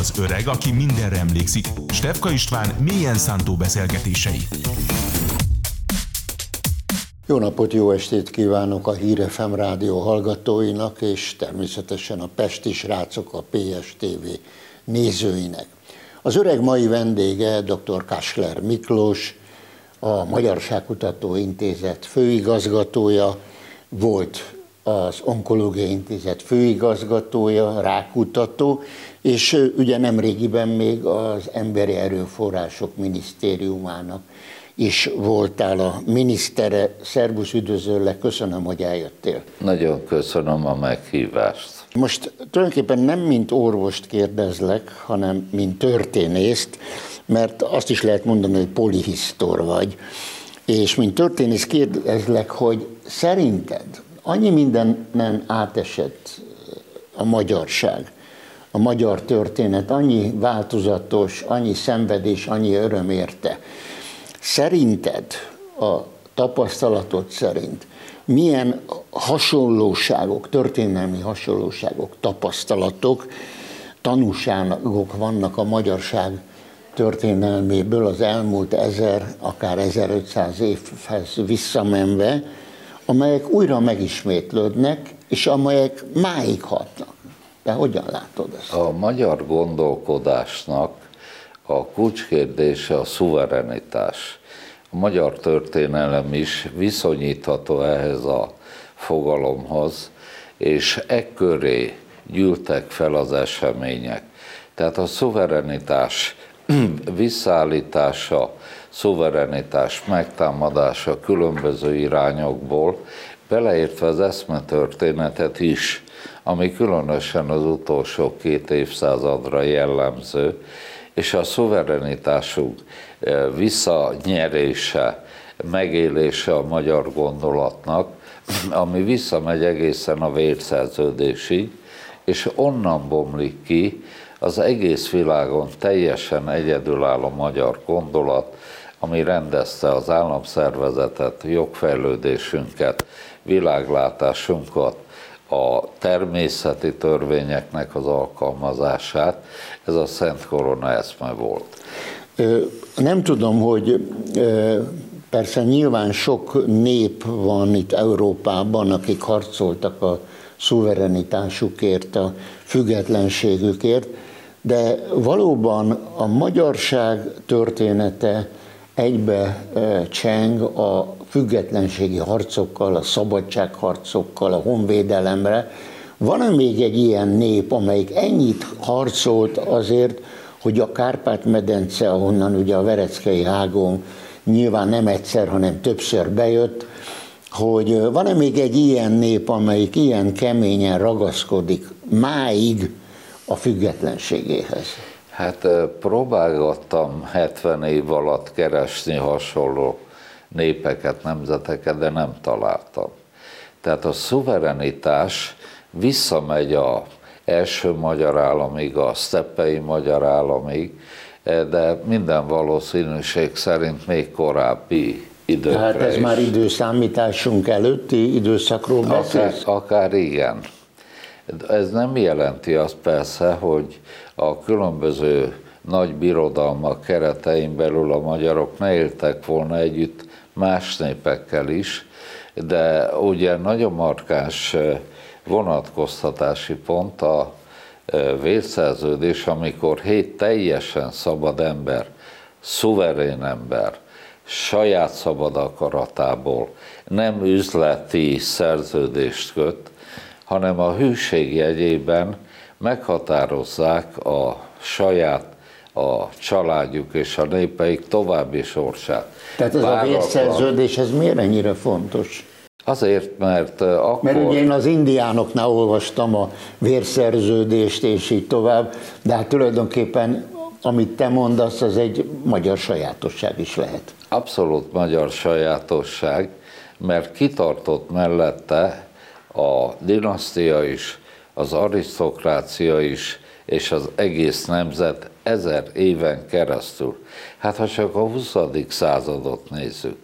Az öreg, aki mindenre emlékszik. Stefka István mélyen szántó beszélgetései. Jó napot, jó estét kívánok a Hírefem rádió hallgatóinak, és természetesen a Pesti srácok, a PSTV nézőinek. Az öreg mai vendége dr. Kasler Miklós, a Magyarságkutató Intézet főigazgatója, volt az Onkológiai Intézet főigazgatója, rákutató, és ugye nemrégiben még az Emberi Erőforrások Minisztériumának is voltál a minisztere. Szerbusz, üdvözöllek, köszönöm, hogy eljöttél. Nagyon köszönöm a meghívást. Most tulajdonképpen nem mint orvost kérdezlek, hanem mint történészt, mert azt is lehet mondani, hogy polihisztor vagy. És mint történész kérdezlek, hogy szerinted annyi mindenen átesett a magyarság, a magyar történet, annyi változatos, annyi szenvedés, annyi öröm érte. Szerinted, a tapasztalatod szerint, milyen hasonlóságok, történelmi hasonlóságok, tapasztalatok, tanúságok vannak a magyarság történelméből az elmúlt ezer, akár 1500 évhez visszamenve, amelyek újra megismétlődnek, és amelyek máig hatnak. De hogyan látod ezt? A magyar gondolkodásnak a kulcskérdése a szuverenitás. A magyar történelem is viszonyítható ehhez a fogalomhoz, és ekköré gyűltek fel az események. Tehát a szuverenitás visszaállítása, szuverenitás megtámadása különböző irányokból, beleértve az eszmetörténetet is, ami különösen az utolsó két évszázadra jellemző, és a szuverenitásunk eh, visszanyerése, megélése a magyar gondolatnak, ami visszamegy egészen a vérszerződésig, és onnan bomlik ki az egész világon teljesen egyedülálló magyar gondolat, ami rendezte az államszervezetet, jogfejlődésünket, világlátásunkat, a természeti törvényeknek az alkalmazását, ez a Szent Korona eszme volt. Nem tudom, hogy persze nyilván sok nép van itt Európában, akik harcoltak a szuverenitásukért, a függetlenségükért, de valóban a magyarság története egybe cseng a függetlenségi harcokkal, a szabadságharcokkal, a honvédelemre. Van-e még egy ilyen nép, amelyik ennyit harcolt azért, hogy a Kárpát-medence, ahonnan ugye a Vereckei hágón nyilván nem egyszer, hanem többször bejött, hogy van-e még egy ilyen nép, amelyik ilyen keményen ragaszkodik máig a függetlenségéhez? Hát próbálgattam 70 év alatt keresni hasonló népeket, nemzeteket, de nem találtam. Tehát a szuverenitás visszamegy a első magyar államig, a steppei magyar államig, de minden valószínűség szerint még korábbi időkre Hát ez is. már időszámításunk előtti időszakról beszélsz? Akár, akár igen. Ez nem jelenti azt persze, hogy a különböző nagy birodalmak keretein belül a magyarok ne éltek volna együtt más népekkel is, de ugye nagyon markáns vonatkoztatási pont a vérszerződés, amikor hét teljesen szabad ember, szuverén ember, saját szabad akaratából nem üzleti szerződést köt, hanem a hűség jegyében meghatározzák a saját a családjuk és a népeik további sorsát. Tehát ez Vágatlan. a vérszerződés, ez miért ennyire fontos? Azért, mert akkor... Mert ugye én az indiánoknál olvastam a vérszerződést, és így tovább, de hát tulajdonképpen, amit te mondasz, az egy magyar sajátosság is lehet. Abszolút magyar sajátosság, mert kitartott mellette a dinasztia is, az arisztokrácia is, és az egész nemzet ezer éven keresztül. Hát ha csak a 20. századot nézzük,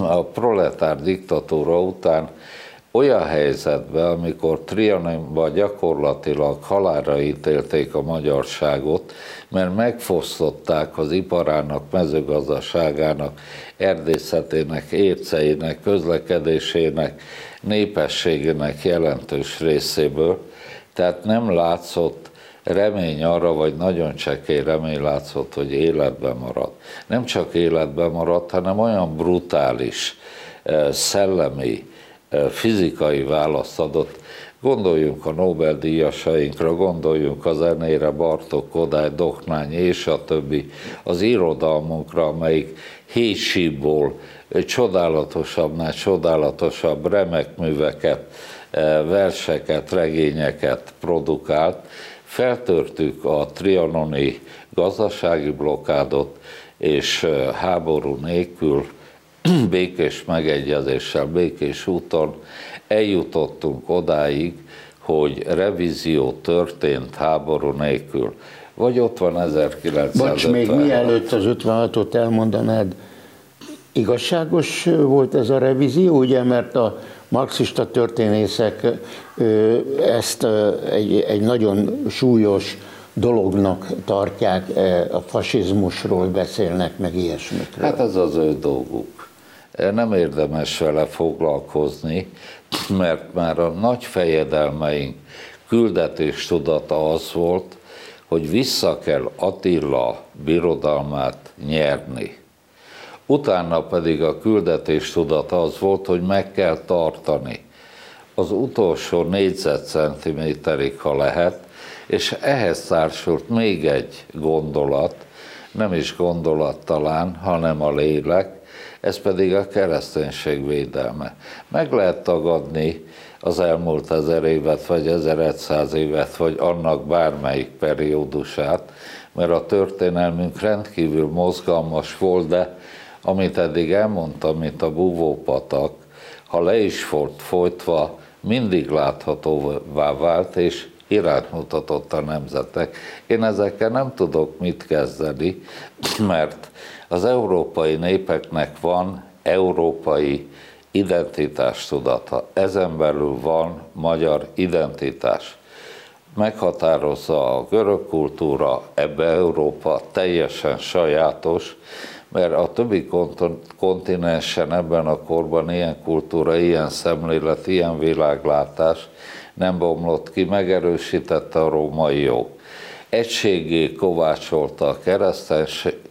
a proletár diktatúra után olyan helyzetben, amikor Trianonban gyakorlatilag halára ítélték a magyarságot, mert megfosztották az iparának, mezőgazdaságának, erdészetének, érceinek, közlekedésének, népességének jelentős részéből, tehát nem látszott remény arra, vagy nagyon csekély remény látszott, hogy életben marad. Nem csak életben maradt, hanem olyan brutális, eh, szellemi, eh, fizikai választ adott. Gondoljunk a Nobel-díjasainkra, gondoljunk a zenére, Bartók, Kodály, Doknány és a többi, az irodalmunkra, amelyik hétsíból csodálatosabbnál csodálatosabb remek műveket, verseket, regényeket produkált, feltörtük a trianoni gazdasági blokádot, és háború nélkül békés megegyezéssel, békés úton eljutottunk odáig, hogy revízió történt háború nélkül. Vagy ott van 1950. Bocs, még mielőtt az 56-ot elmondanád, igazságos volt ez a revízió, ugye, mert a marxista történészek ezt egy, egy nagyon súlyos dolognak tartják, a fasizmusról beszélnek, meg ilyesmikről. Hát ez az ő dolguk. Nem érdemes vele foglalkozni, mert már a nagy fejedelmeink küldetés tudata az volt, hogy vissza kell Attila birodalmát nyerni Utána pedig a küldetés tudat az volt, hogy meg kell tartani az utolsó négyzetcentiméterig, ha lehet, és ehhez társult még egy gondolat, nem is gondolat talán, hanem a lélek, ez pedig a kereszténység védelme. Meg lehet tagadni az elmúlt ezer évet, vagy 1100 évet, vagy annak bármelyik periódusát, mert a történelmünk rendkívül mozgalmas volt, de amit eddig elmondtam, mint a búvópatak, ha le is volt folytva, mindig láthatóvá vált, és irányt mutatott a nemzetek. Én ezekkel nem tudok mit kezdeni, mert az európai népeknek van európai identitás tudata. Ezen belül van magyar identitás. Meghatározza a görög kultúra, ebbe Európa teljesen sajátos, mert a többi kontinensen ebben a korban ilyen kultúra, ilyen szemlélet, ilyen világlátás nem bomlott ki, megerősítette a római jog. Egységé kovácsolta a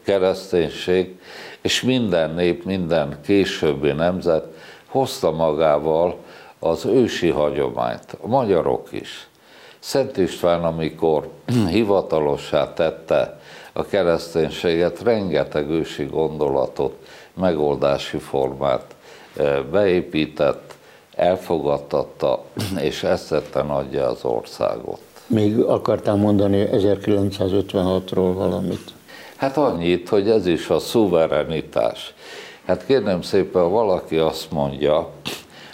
kereszténység, és minden nép, minden későbbi nemzet hozta magával az ősi hagyományt, a magyarok is. Szent István, amikor hivatalossá tette a kereszténységet rengeteg ősi gondolatot, megoldási formát eh, beépített, elfogadtatta, és ezt tette nagyja az országot. Még akartál mondani 1956-ról valamit? Hát annyit, hogy ez is a szuverenitás. Hát kérném szépen, valaki azt mondja,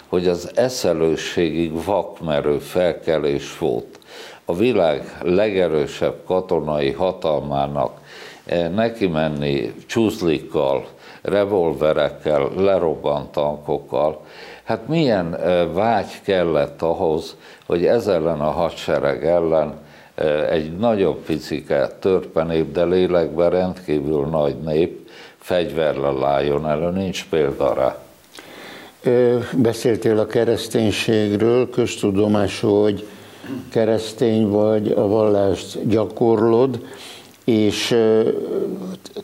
hogy az eszelőségig vakmerő felkelés volt a világ legerősebb katonai hatalmának eh, neki menni csúszlikkal, revolverekkel, lerobbant tankokkal, hát milyen eh, vágy kellett ahhoz, hogy ez ellen a hadsereg ellen eh, egy nagyobb picike törpenép, de lélekben rendkívül nagy nép fegyverrel álljon elő, nincs példa rá. Beszéltél a kereszténységről, köztudomású, hogy keresztény vagy, a vallást gyakorlod, és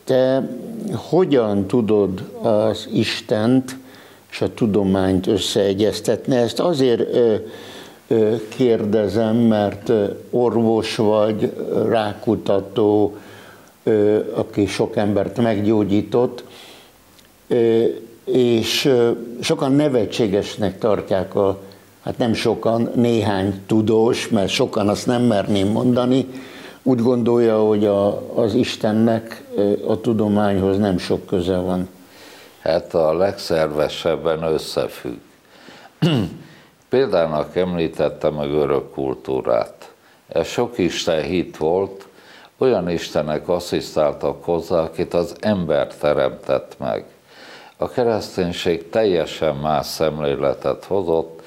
te hogyan tudod az Istent és a tudományt összeegyeztetni? Ezt azért kérdezem, mert orvos vagy, rákutató, aki sok embert meggyógyított, és sokan nevetségesnek tartják a hát nem sokan, néhány tudós, mert sokan azt nem merném mondani, úgy gondolja, hogy a, az Istennek a tudományhoz nem sok köze van. Hát a legszervesebben összefügg. Példának említettem a görög kultúrát. Ez sok Isten hit volt, olyan Istenek asszisztáltak hozzá, akit az ember teremtett meg. A kereszténység teljesen más szemléletet hozott,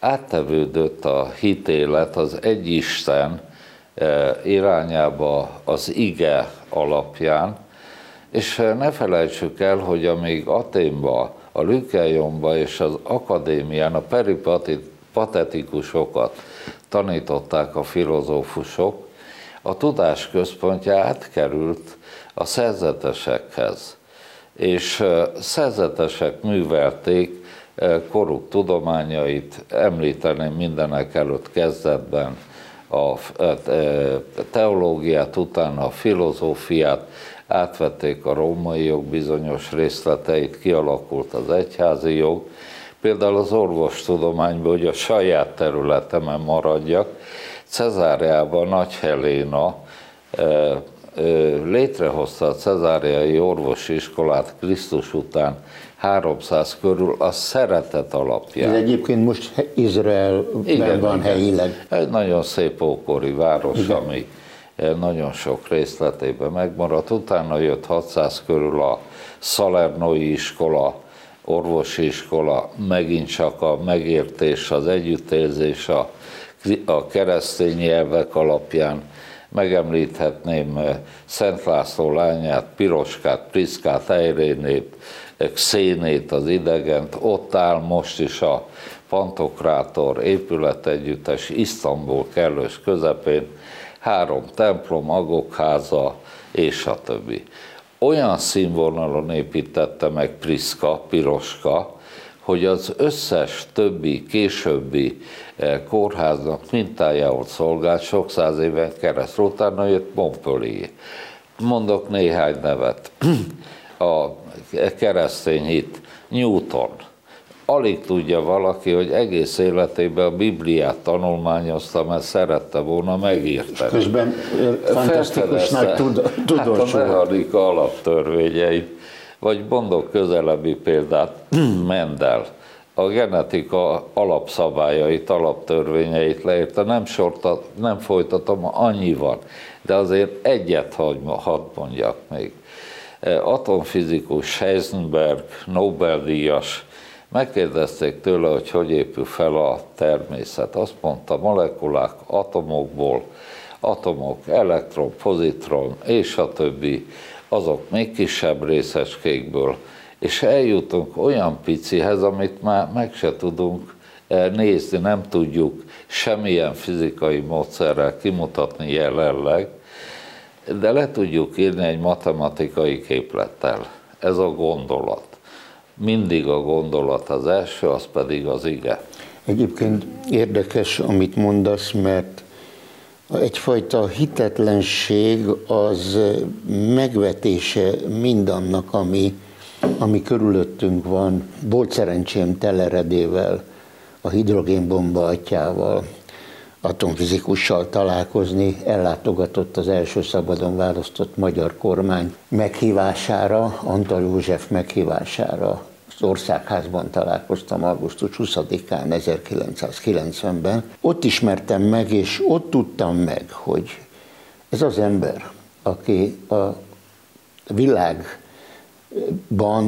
áttevődött a hitélet az egy Isten irányába az ige alapján, és ne felejtsük el, hogy amíg Aténba, a Lükelyomba és az akadémián a peripatetikusokat tanították a filozófusok, a tudás központja átkerült a szerzetesekhez, és szerzetesek művelték koruk tudományait, említeném mindenek előtt kezdetben a teológiát, utána a filozófiát, átvették a római jog bizonyos részleteit, kialakult az egyházi jog, például az orvostudományban, hogy a saját területemen maradjak, Cezáriában Nagy Heléna létrehozta a cezáriai orvosiskolát Krisztus után 300 körül a szeretet alapján. Ez egyébként most Izraelben igen, van igen. helyileg. Egy nagyon szép ókori város, igen. ami nagyon sok részletében megmaradt. Utána jött 600 körül a Salernoi iskola, orvosi iskola, megint csak a megértés, az együttérzés, a, a keresztény nyelvek alapján megemlíthetném Szent László lányát, Piroskát, Priszkát, Eirénét, Xénét, az idegent, ott áll most is a Pantokrátor épületegyüttes Isztambul kellős közepén, három templom, agokháza, és a többi. Olyan színvonalon építette meg Priszka, Piroska, hogy az összes többi, későbbi eh, kórháznak mintájául szolgált sok száz éven keresztül. Utána jött Montpellier. Mondok néhány nevet. A keresztény hit, Newton, alig tudja valaki, hogy egész életében a Bibliát tanulmányozta, mert szerette volna megírtani. Közben fantasztikus nagy tud, tudós hát a mechanika alaptörvényeit, vagy mondok közelebbi példát, Mendel, a genetika alapszabályait, alaptörvényeit leírta, nem, sorta, nem folytatom, annyi van, de azért egyet hadd mondjak még. Atomfizikus Heisenberg, Nobel-díjas, Megkérdezték tőle, hogy hogy épül fel a természet. Azt mondta, molekulák atomokból, atomok, elektron, pozitron és a többi, azok még kisebb részecskékből, és eljutunk olyan picihez, amit már meg se tudunk eh, nézni, nem tudjuk semmilyen fizikai módszerrel kimutatni jelenleg, de le tudjuk írni egy matematikai képlettel. Ez a gondolat mindig a gondolat az első, az pedig az ige. Egyébként érdekes, amit mondasz, mert egyfajta hitetlenség az megvetése mindannak, ami, ami körülöttünk van. Volt szerencsém teleredével, a hidrogénbomba atyával, atomfizikussal találkozni, ellátogatott az első szabadon választott magyar kormány meghívására, Antal József meghívására az országházban találkoztam augusztus 20-án 1990-ben. Ott ismertem meg, és ott tudtam meg, hogy ez az ember, aki a világban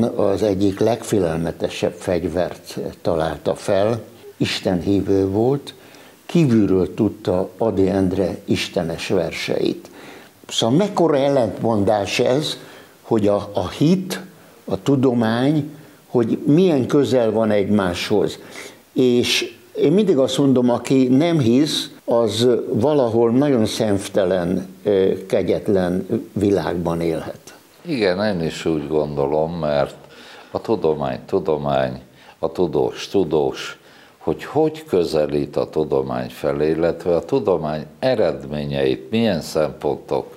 az egyik legfélelmetesebb fegyvert találta fel, Isten hívő volt, kívülről tudta Adi Endre istenes verseit. Szóval mekkora ellentmondás ez, hogy a, a hit, a tudomány, hogy milyen közel van egymáshoz. És én mindig azt mondom, aki nem hisz, az valahol nagyon szemtelen, kegyetlen világban élhet. Igen, én is úgy gondolom, mert a tudomány tudomány, a tudós tudós, hogy hogy közelít a tudomány felé, illetve a tudomány eredményeit milyen szempontok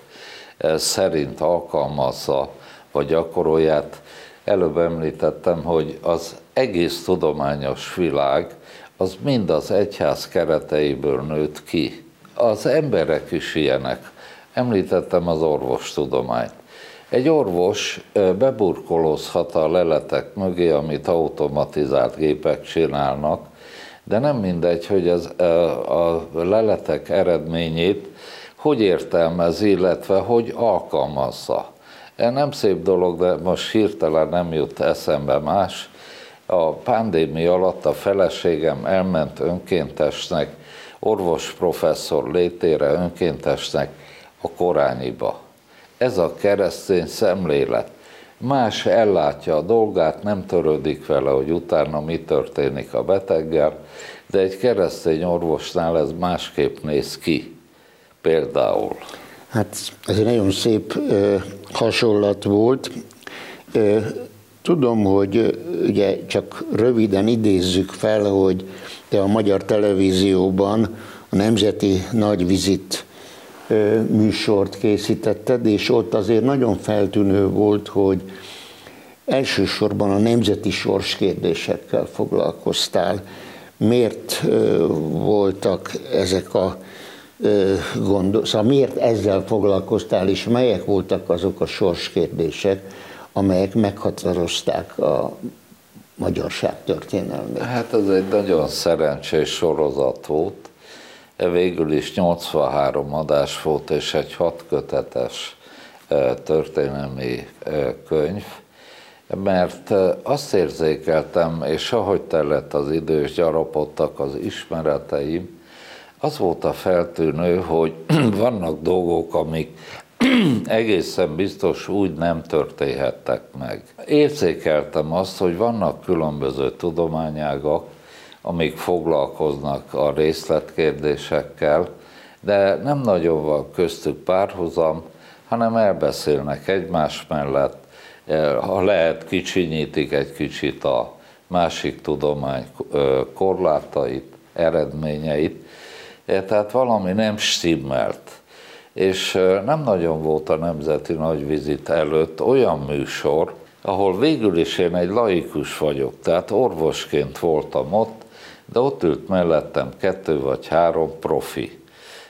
eh, szerint alkalmazza, vagy gyakorolját. Előbb említettem, hogy az egész tudományos világ az mind az egyház kereteiből nőtt ki. Az emberek is ilyenek. Említettem az orvostudományt. Egy orvos eh, beburkolózhat a leletek mögé, amit automatizált gépek csinálnak, de nem mindegy, hogy az, a leletek eredményét hogy értelmezi, illetve hogy alkalmazza. Ez nem szép dolog, de most hirtelen nem jut eszembe más. A pandémia alatt a feleségem elment önkéntesnek, orvos professzor létére önkéntesnek a Korányiba. Ez a keresztény szemlélet. Más ellátja a dolgát, nem törődik vele, hogy utána mi történik a beteggel, de egy keresztény orvosnál ez másképp néz ki. Például. Hát ez egy nagyon szép ö, hasonlat volt. Ö, tudom, hogy ugye csak röviden idézzük fel, hogy te a magyar televízióban a Nemzeti Nagyvizit műsort készítetted, és ott azért nagyon feltűnő volt, hogy elsősorban a nemzeti sorskérdésekkel foglalkoztál. Miért voltak ezek a gondok, szóval miért ezzel foglalkoztál, és melyek voltak azok a sorskérdések, amelyek meghatározták a magyarság történelmét? Hát ez egy nagyon szerencsés sorozat volt. Végül is 83 adás volt, és egy hatkötetes történelmi könyv, mert azt érzékeltem, és ahogy tellett az idő, és gyarapodtak az ismereteim, az volt a feltűnő, hogy vannak dolgok, amik egészen biztos úgy nem történhettek meg. Érzékeltem azt, hogy vannak különböző tudományágak, amik foglalkoznak a részletkérdésekkel, de nem nagyon van köztük párhuzam, hanem elbeszélnek egymás mellett, ha lehet, kicsinyítik egy kicsit a másik tudomány korlátait, eredményeit, tehát valami nem stimmelt. És nem nagyon volt a Nemzeti Nagyvizit előtt olyan műsor, ahol végül is én egy laikus vagyok, tehát orvosként voltam ott, de ott ült mellettem kettő vagy három profi.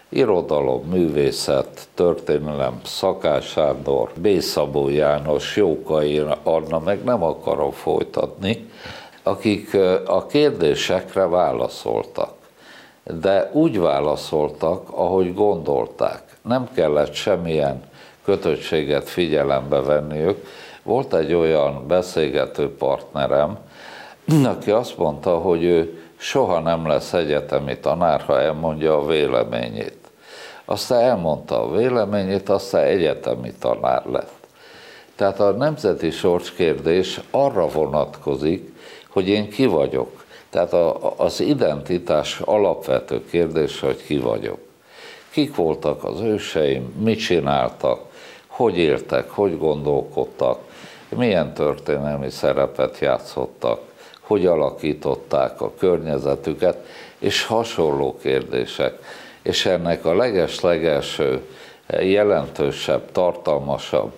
Irodalom, művészet, történelem, Szakás Sándor, B. Szabó János, Jókai Anna, meg nem akarom folytatni, akik a kérdésekre válaszoltak. De úgy válaszoltak, ahogy gondolták. Nem kellett semmilyen kötöttséget figyelembe venniük. Volt egy olyan beszélgető partnerem, aki azt mondta, hogy ő soha nem lesz egyetemi tanár, ha elmondja a véleményét. Aztán elmondta a véleményét, aztán egyetemi tanár lett. Tehát a nemzeti sorskérdés arra vonatkozik, hogy én ki vagyok. Tehát a, az identitás alapvető kérdés, hogy ki vagyok. Kik voltak az őseim, mit csináltak, hogy éltek, hogy gondolkodtak, milyen történelmi szerepet játszottak, hogy alakították a környezetüket, és hasonló kérdések. És ennek a leges-legelső, jelentősebb, tartalmasabb,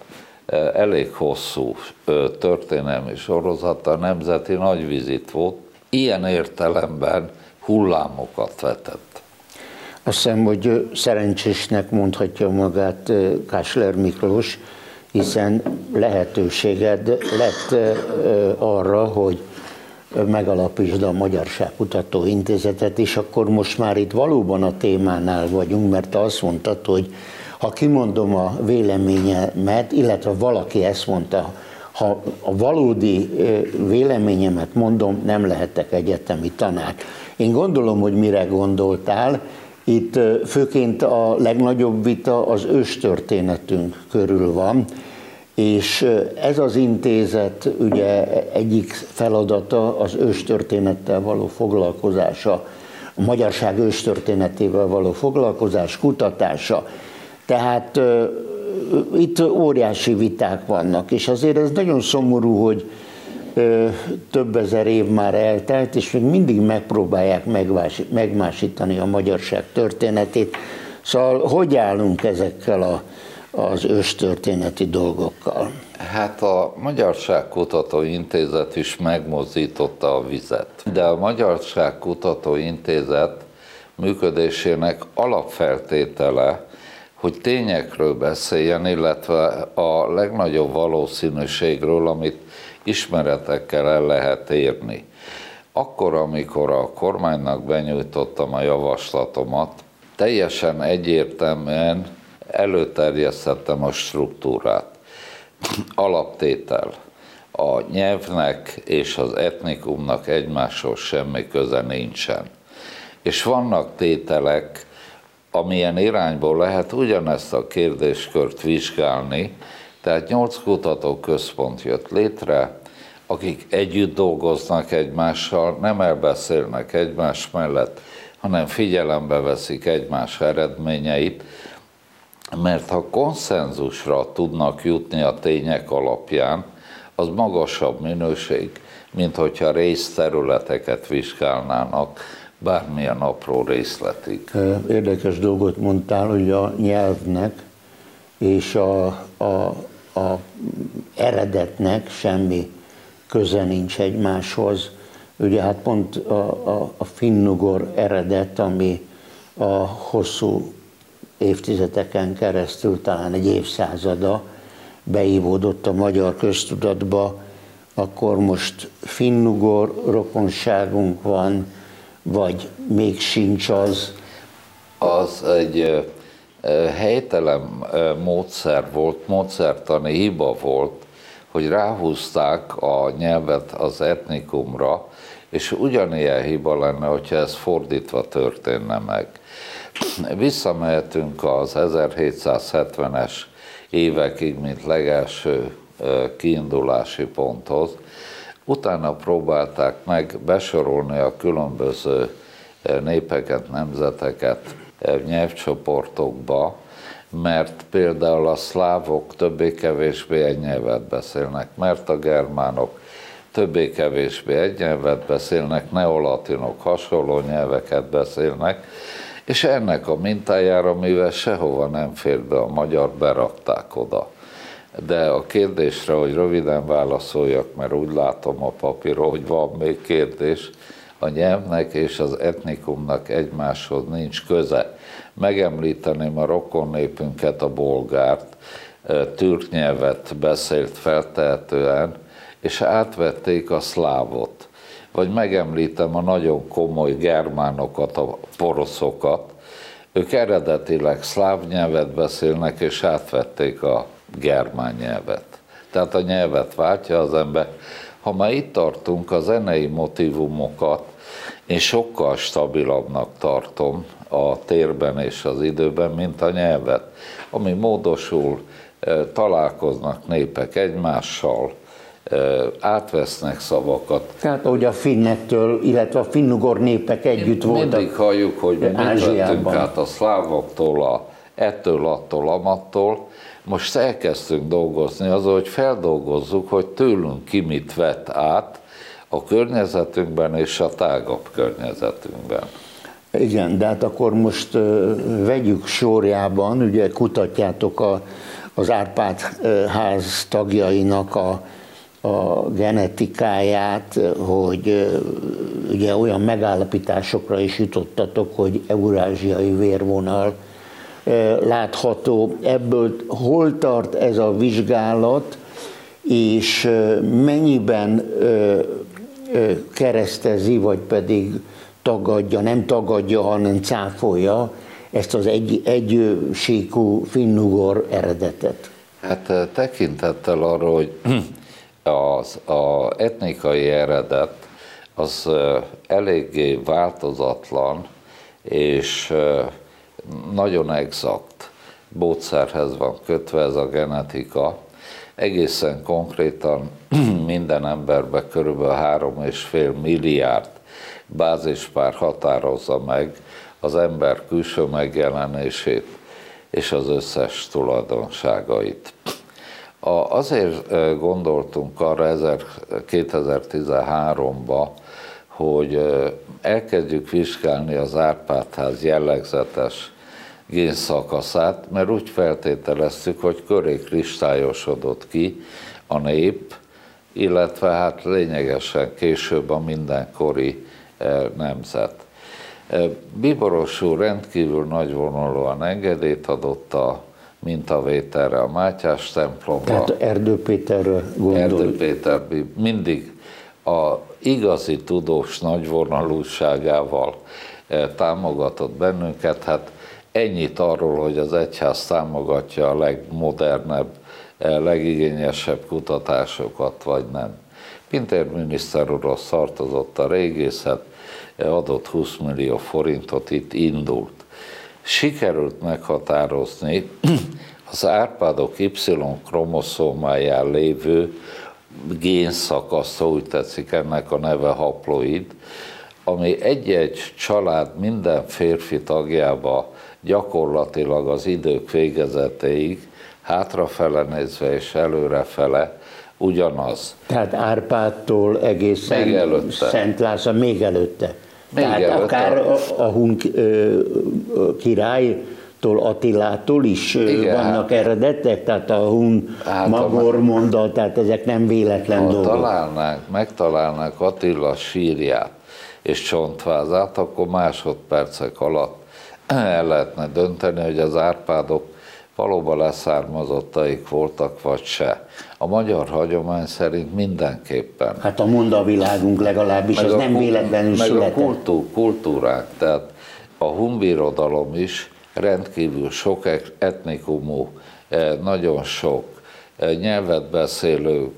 elég hosszú történelmi sorozata a Nemzeti Nagyvizit volt, ilyen értelemben hullámokat vetett. Azt hiszem, hogy szerencsésnek mondhatja magát Kásler Miklós, hiszen lehetőséged lett arra, hogy megalapítsd a Magyarság Kutató Intézetet, és akkor most már itt valóban a témánál vagyunk, mert azt mondtad, hogy ha kimondom a véleményemet, illetve valaki ezt mondta, ha a valódi véleményemet mondom, nem lehetek egyetemi tanár. Én gondolom, hogy mire gondoltál, itt főként a legnagyobb vita az őstörténetünk körül van, és ez az intézet ugye egyik feladata az őstörténettel való foglalkozása, a magyarság őstörténetével való foglalkozás, kutatása. Tehát itt óriási viták vannak, és azért ez nagyon szomorú, hogy több ezer év már eltelt, és még mindig megpróbálják megmásítani a magyarság történetét. Szóval hogy állunk ezekkel a az őstörténeti dolgokkal? Hát a Magyarságkutató Intézet is megmozdította a vizet. De a Magyarságkutató Intézet működésének alapfeltétele, hogy tényekről beszéljen, illetve a legnagyobb valószínűségről, amit ismeretekkel el lehet érni. Akkor, amikor a kormánynak benyújtottam a javaslatomat, teljesen egyértelműen előterjesztettem a struktúrát. Alaptétel. a nyelvnek és az etnikumnak egymáshoz semmi köze nincsen. És vannak tételek, amilyen irányból lehet ugyanezt a kérdéskört vizsgálni, tehát nyolc kutatóközpont jött létre, akik együtt dolgoznak egymással, nem elbeszélnek egymás mellett, hanem figyelembe veszik egymás eredményeit, mert ha konszenzusra tudnak jutni a tények alapján, az magasabb minőség, mint hogyha részterületeket vizsgálnának, bármilyen apró részletig. Érdekes dolgot mondtál, hogy a nyelvnek és a, a, a eredetnek semmi köze nincs egymáshoz. Ugye hát pont a, a, a finnugor eredet, ami a hosszú évtizedeken keresztül, talán egy évszázada beívódott a magyar köztudatba, akkor most finnugor rokonságunk van, vagy még sincs az? Az egy helytelen módszer volt, módszertani hiba volt, hogy ráhúzták a nyelvet az etnikumra, és ugyanilyen hiba lenne, hogyha ez fordítva történne meg. Visszamehetünk az 1770-es évekig, mint legelső kiindulási ponthoz. Utána próbálták meg besorolni a különböző népeket, nemzeteket nyelvcsoportokba, mert például a szlávok többé-kevésbé egy nyelvet beszélnek, mert a germánok többé-kevésbé egy nyelvet beszélnek, neolatinok hasonló nyelveket beszélnek, és ennek a mintájára, mivel sehova nem fér be a magyar, berakták oda. De a kérdésre, hogy röviden válaszoljak, mert úgy látom a papíron, hogy van még kérdés, a nyelvnek és az etnikumnak egymáshoz nincs köze. Megemlíteném a rokon népünket, a bolgárt, türk nyelvet beszélt feltehetően, és átvették a szlávot. Vagy megemlítem a nagyon komoly germánokat, a poroszokat, ők eredetileg szláv nyelvet beszélnek, és átvették a germán nyelvet. Tehát a nyelvet váltja az ember. Ha már itt tartunk, a zenei motivumokat én sokkal stabilabbnak tartom a térben és az időben, mint a nyelvet, ami módosul, találkoznak népek egymással, átvesznek szavakat. Tehát ahogy a finnektől, illetve a finnugor népek együtt Én voltak Mindig halljuk, hogy mi mit át a szlávoktól, a, ettől, attól, amattól. Most elkezdtünk dolgozni azon, hogy feldolgozzuk, hogy tőlünk ki mit vett át a környezetünkben és a tágabb környezetünkben. Igen, de hát akkor most vegyük sorjában, ugye kutatjátok a, az Árpád ház tagjainak a, a genetikáját, hogy ugye olyan megállapításokra is jutottatok, hogy eurázsiai vérvonal látható. Ebből hol tart ez a vizsgálat, és mennyiben keresztezi, vagy pedig tagadja, nem tagadja, hanem cáfolja ezt az egy, egysíkú finnugor eredetet? Hát tekintettel arra, hogy az a etnikai eredet az eléggé változatlan, és nagyon exakt módszerhez van kötve ez a genetika. Egészen konkrétan minden emberbe körülbelül 3,5 milliárd bázispár határozza meg az ember külső megjelenését és az összes tulajdonságait. Azért gondoltunk arra 2013-ba, hogy elkezdjük vizsgálni az Árpádház jellegzetes génszakaszát, mert úgy feltételeztük, hogy köré kristályosodott ki a nép, illetve hát lényegesen később a mindenkori nemzet. Biboros úr rendkívül nagyvonalúan engedélyt adott a mintavételre a Mátyás templomba. Tehát Erdő Péterre gondol. Erdő Péter mindig a igazi tudós nagyvonalúságával támogatott bennünket. Hát Ennyit arról, hogy az egyház támogatja a legmodernebb, eh, legigényesebb kutatásokat, vagy nem. Pintér miniszter úrhoz tartozott a régészet, adott 20 millió forintot, itt indult. Sikerült meghatározni az árpádok Y-kromoszómáján lévő génszakaszt, úgy tetszik ennek a neve haploid, ami egy-egy család minden férfi tagjába gyakorlatilag az idők végezetéig hátrafele nézve és előrefele ugyanaz. Tehát Árpádtól egészen még előtte. Szent László, még előtte. Tehát akár a, a Hun király Attilától is Igen, vannak eredetek, tehát a Hun hát Magor mondat, tehát ezek nem véletlen ha dolgok. találnánk, megtalálnánk Attila sírját és csontvázát, akkor másodpercek alatt el lehetne dönteni, hogy az Árpádok valóban leszármazottaik voltak, vagy se. A magyar hagyomány szerint mindenképpen. Hát a mondavilágunk legalábbis, meg az nem véletlenül meg született. a kultúr, kultúrák, tehát a hunbirodalom is rendkívül sok etnikumú, eh, nagyon sok eh, nyelvet beszélő,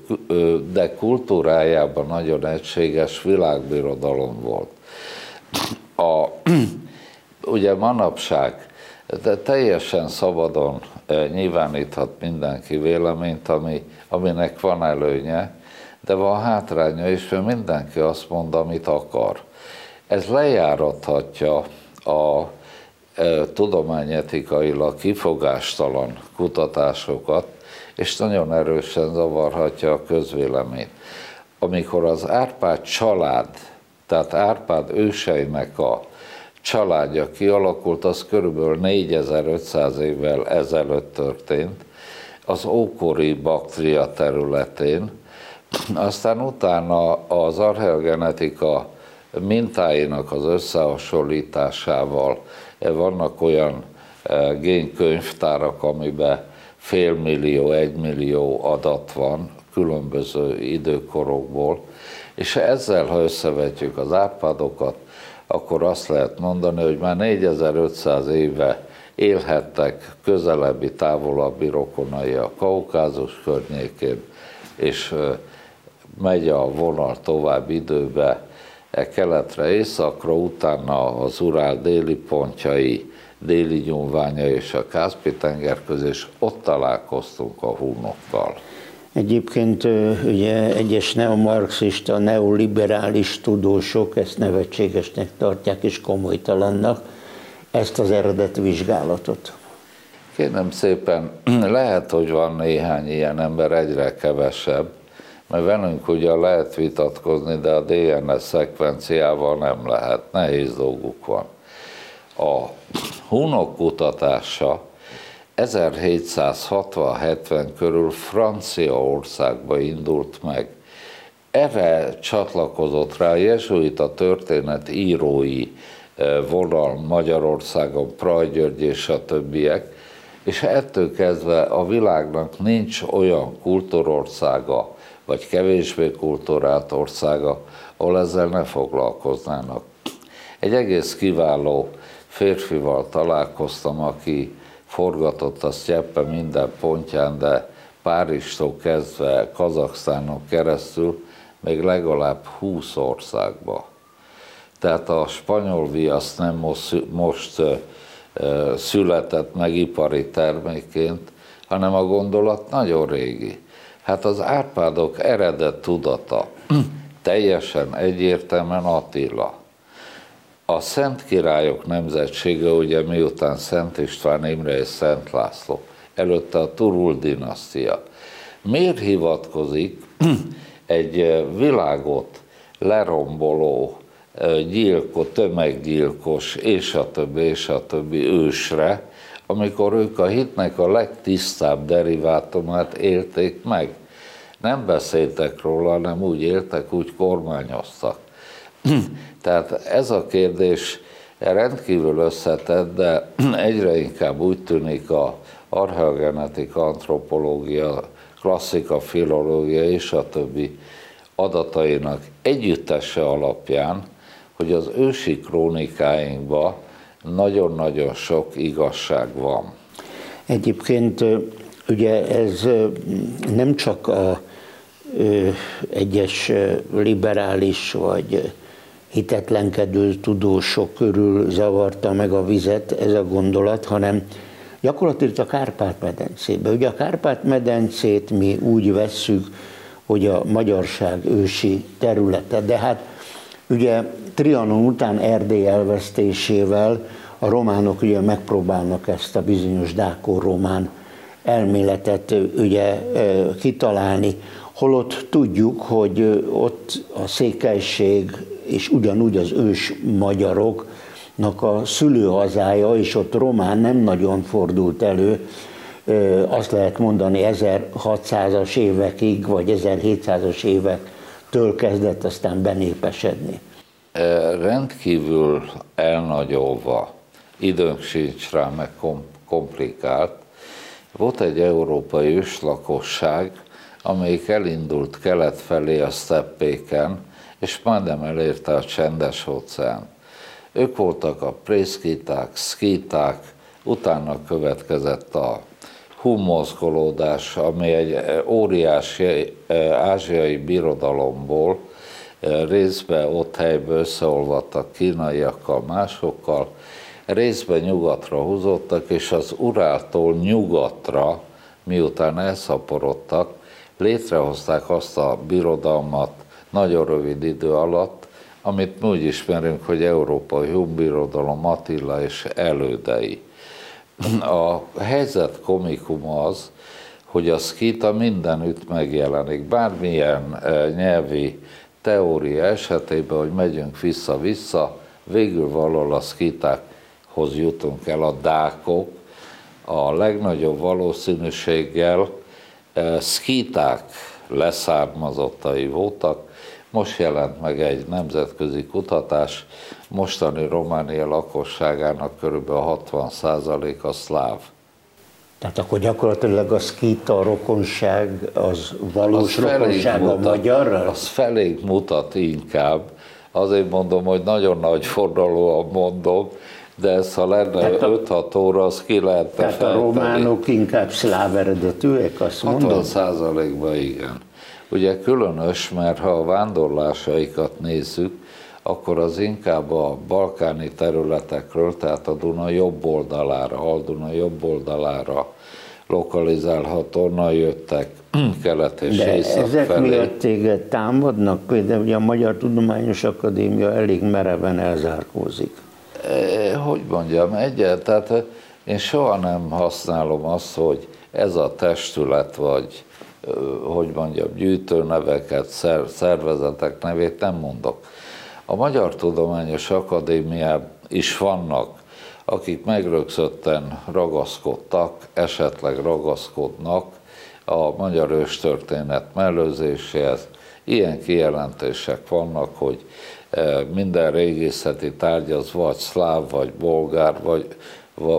de kultúrájában nagyon egységes világbirodalom volt. A, ugye manapság de teljesen szabadon nyilváníthat mindenki véleményt, ami, aminek van előnye, de van hátránya is, mert mindenki azt mond, amit akar. Ez lejárathatja a e, tudományetikailag kifogástalan kutatásokat, és nagyon erősen zavarhatja a közvéleményt. Amikor az Árpád család, tehát Árpád őseinek a családja kialakult, az körülbelül 4500 évvel ezelőtt történt, az ókori Baktria területén, aztán utána az archeogenetika mintáinak az összehasonlításával. Vannak olyan e, génkönyvtárak, amiben félmillió, egymillió adat van különböző időkorokból, és ezzel, ha összevetjük az árpadokat, akkor azt lehet mondani, hogy már 4500 éve élhettek közelebbi, távolabbi rokonai a Kaukázus környékén, és megy a vonal tovább időbe, e keletre, északra, utána az Urál déli pontjai, déli nyúlványa és a Káspi-tenger közé, és ott találkoztunk a hunokkal. Egyébként ugye egyes neomarxista, neoliberális tudósok ezt nevetségesnek tartják és komolytalannak ezt az eredet vizsgálatot. Kérem szépen, lehet, hogy van néhány ilyen ember, egyre kevesebb, mert velünk ugye lehet vitatkozni, de a DNS szekvenciával nem lehet, nehéz dolguk van. A hunok kutatása 1760-70 körül Franciaországba indult meg. Erre csatlakozott rá a jezsuita történet írói vonal Magyarországon, Prajgyörgy és a többiek, és ettől kezdve a világnak nincs olyan kultúrországa, vagy kevésbé kultúrált országa, ahol ezzel ne foglalkoznának. Egy egész kiváló férfival találkoztam, aki forgatott a Sztyeppe minden pontján, de Párizstól kezdve Kazaksztánon keresztül még legalább 20 országba. Tehát a spanyol viasz nem most, most született meg ipari terméként, hanem a gondolat nagyon régi. Hát az Árpádok eredet tudata teljesen egyértelműen Attila. A Szent Királyok nemzetsége, ugye miután Szent István Imre és Szent László, előtte a Turul dinasztia. Miért hivatkozik egy világot leromboló, gyilko, tömeggyilkos, és a többi, és a többi ősre, amikor ők a hitnek a legtisztább derivátumát élték meg. Nem beszéltek róla, hanem úgy éltek, úgy kormányoztak. Tehát ez a kérdés rendkívül összetett, de egyre inkább úgy tűnik a archeogenetika, antropológia, klasszika, filológia és a többi adatainak együttese alapján, hogy az ősi krónikáinkba nagyon-nagyon sok igazság van. Egyébként ugye ez nem csak a egyes liberális vagy hitetlenkedő tudósok körül zavarta meg a vizet ez a gondolat, hanem gyakorlatilag a Kárpát-medencébe. Ugye a Kárpát-medencét mi úgy vesszük, hogy a magyarság ősi területe, de hát ugye Trianon után Erdély elvesztésével a románok ugye megpróbálnak ezt a bizonyos dákor-román elméletet ugye kitalálni, holott tudjuk, hogy ott a székelység és ugyanúgy az ős magyaroknak a szülőhazája, és ott román nem nagyon fordult elő, azt lehet mondani 1600-as évekig, vagy 1700-as évektől kezdett aztán benépesedni. Rendkívül elnagyolva, időnk sincs rá, meg komplikált. Volt egy európai őslakosság, amelyik elindult kelet felé a steppéken, és majdnem elérte a csendes óceán. Ők voltak a prészkíták, szkíták, utána következett a humozgolódás, ami egy óriási ázsiai birodalomból részben ott helyben összeolvadtak kínaiakkal, másokkal, részben nyugatra húzottak, és az Uráltól nyugatra, miután elszaporodtak, létrehozták azt a birodalmat nagyon rövid idő alatt, amit mi úgy ismerünk, hogy Európai Humbirodalom Attila és elődei. A helyzet komikum az, hogy a szkita mindenütt megjelenik, bármilyen e, nyelvi teória esetében, hogy megyünk vissza-vissza, végül valahol a szkitákhoz jutunk el, a dákok, a legnagyobb valószínűséggel e, szkíták leszármazottai voltak, most jelent meg egy nemzetközi kutatás, mostani Románia lakosságának kb. 60%-a szláv. Tehát akkor gyakorlatilag a szkíta rokonság az valós az rokonság mutat, a magyarra? Az felég mutat inkább. Azért mondom, hogy nagyon nagy forralóan mondom, de ez ha lenne 5-6 óra, az ki lehetne Tehát fejteni. a románok inkább szláv eredetűek, azt mondom? 60 százalékban igen. Ugye különös, mert ha a vándorlásaikat nézzük, akkor az inkább a balkáni területekről, tehát a Duna jobb oldalára, Alduna jobb oldalára lokalizálható, onnan jöttek kelet és De észak ezek felé. miatt téged támadnak? Például ugye a Magyar Tudományos Akadémia elég mereven elzárkózik. E, hogy mondjam, egyet, tehát én soha nem használom azt, hogy ez a testület, vagy hogy mondjam, gyűjtőneveket, szervezetek nevét nem mondok. A Magyar Tudományos Akadémiában is vannak, akik megrögzötten ragaszkodtak, esetleg ragaszkodnak a magyar őstörténet mellőzéséhez. Ilyen kijelentések vannak, hogy minden régészeti tárgy az vagy szláv, vagy bolgár, vagy,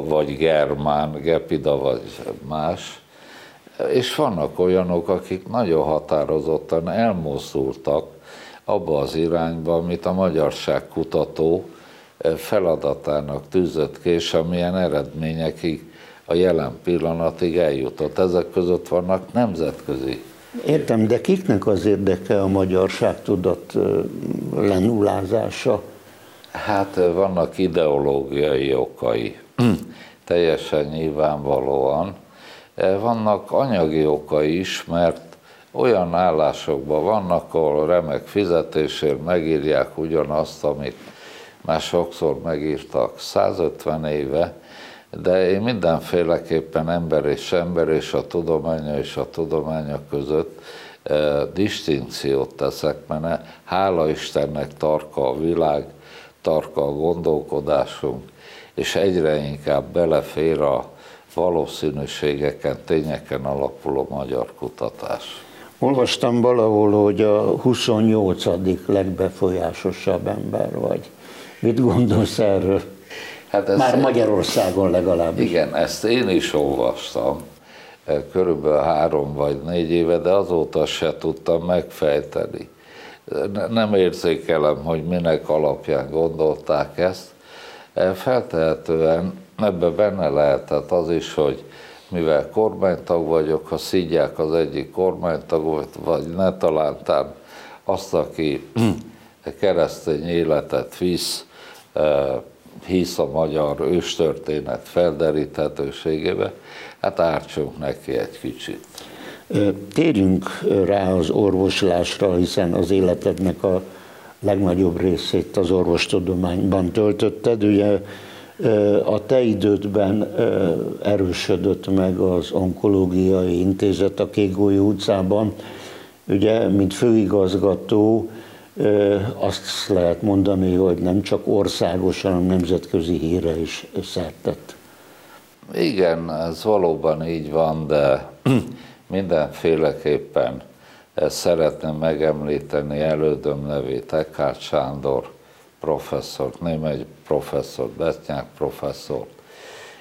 vagy germán, gepida, vagy más és vannak olyanok, akik nagyon határozottan elmozdultak abba az irányba, amit a magyarság kutató eh, feladatának tűzött ki, és amilyen eredményekig a jelen pillanatig eljutott. Ezek között vannak nemzetközi. Értem, de kiknek az érdeke a magyarság tudat eh, lenulázása? Hát eh, vannak ideológiai okai, teljesen nyilvánvalóan vannak anyagi okai is, mert olyan állásokban vannak, ahol remek fizetésért megírják ugyanazt, amit már sokszor megírtak 150 éve, de én mindenféleképpen ember és ember és a tudománya és a tudománya között e, distinkciót teszek, mert hála Istennek tarka a világ, tarka a gondolkodásunk, és egyre inkább belefér a valószínűségeken, tényeken alapuló magyar kutatás. Olvastam valahol, hogy a 28. legbefolyásosabb ember vagy. Mit gondolsz erről? Hát ez Már Magyarországon legalábbis. Igen, ezt én is olvastam, e, körülbelül három vagy négy éve, de azóta se tudtam megfejteni. Nem érzékelem, hogy minek alapján gondolták ezt, Feltehetően ebbe benne lehetett az is, hogy mivel kormánytag vagyok, ha szígyák az egyik kormánytagot, vagy ne talántán azt, aki keresztény életet visz, hisz a magyar őstörténet felderíthetőségébe, hát ártsunk neki egy kicsit. Térjünk rá az orvoslásra, hiszen az életednek a legnagyobb részét az orvostudományban töltötted. Ugye a te idődben erősödött meg az onkológiai intézet a Kégolyó utcában. Ugye, mint főigazgató, azt lehet mondani, hogy nem csak országos, hanem nemzetközi híre is szertett. Igen, ez valóban így van, de mindenféleképpen szeretném megemlíteni elődöm nevét, Eckhart Sándor professzort, német professzort, Betnyák professzort,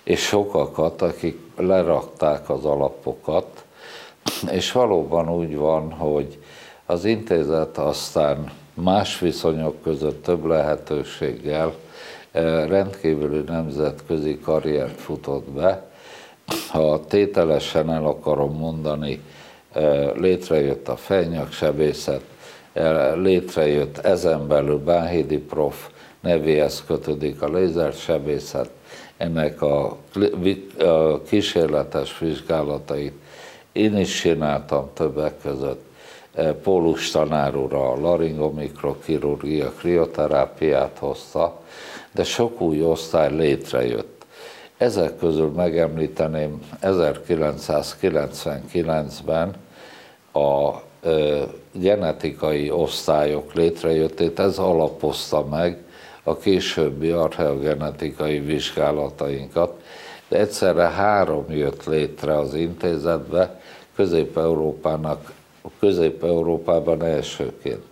és sokakat, akik lerakták az alapokat, és valóban úgy van, hogy az intézet aztán más viszonyok között több lehetőséggel rendkívüli nemzetközi karriert futott be. Ha tételesen el akarom mondani, létrejött a fejnyaksebészet, létrejött ezen belül Bánhédi prof nevéhez kötődik a lézersebészet, ennek a kísérletes vizsgálatait én is csináltam többek között. Pólus tanár úr a laringomikrokirurgia krioterápiát hozta, de sok új osztály létrejött. Ezek közül megemlíteném 1999-ben a genetikai osztályok létrejöttét, ez alapozta meg a későbbi archeogenetikai vizsgálatainkat, de egyszerre három jött létre az intézetbe, Közép-Európának, Közép-Európában elsőként.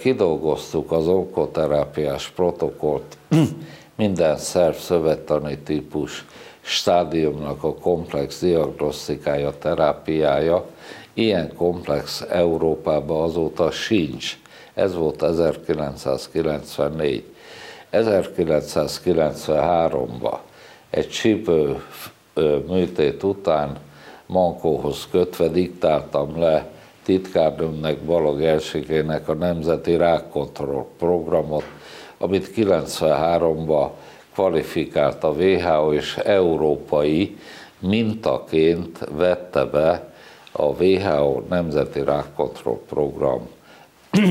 Kidolgoztuk az onkoterápiás protokollt minden szerv szövettani típus stádiumnak a komplex diagnosztikája, terápiája, ilyen komplex Európában azóta sincs. Ez volt 1994. 1993-ban egy csípő műtét után Mankóhoz kötve diktáltam le titkárnőmnek Balog Elsikének a Nemzeti Rákkontroll programot, amit 93-ban kvalifikált a WHO és európai mintaként vette be a WHO Nemzeti Rákkontroll Program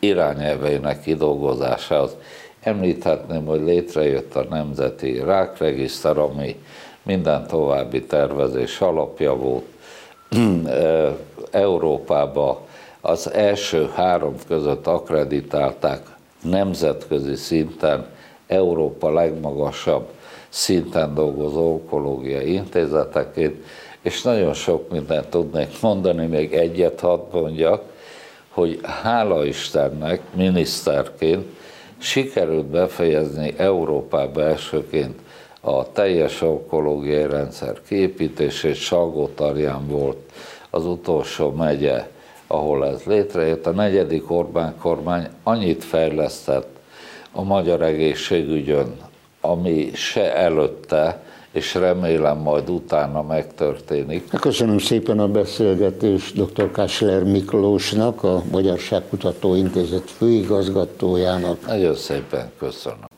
irányelveinek kidolgozásához. Említhetném, hogy létrejött a Nemzeti Rákregiszter, ami minden további tervezés alapja volt. Európába az első három között akreditálták nemzetközi szinten, Európa legmagasabb szinten dolgozó onkológiai intézeteként, és nagyon sok mindent tudnék mondani, még egyet hadd mondjak, hogy hála Istennek miniszterként sikerült befejezni Európába elsőként a teljes onkológiai rendszer kiépítését, Salgótarján volt az utolsó megye, ahol ez létrejött. A negyedik Orbán kormány annyit fejlesztett a magyar egészségügyön, ami se előtte, és remélem majd utána megtörténik. Köszönöm szépen a beszélgetést dr. Kásler Miklósnak, a Magyarságkutató Intézet főigazgatójának. Nagyon szépen köszönöm.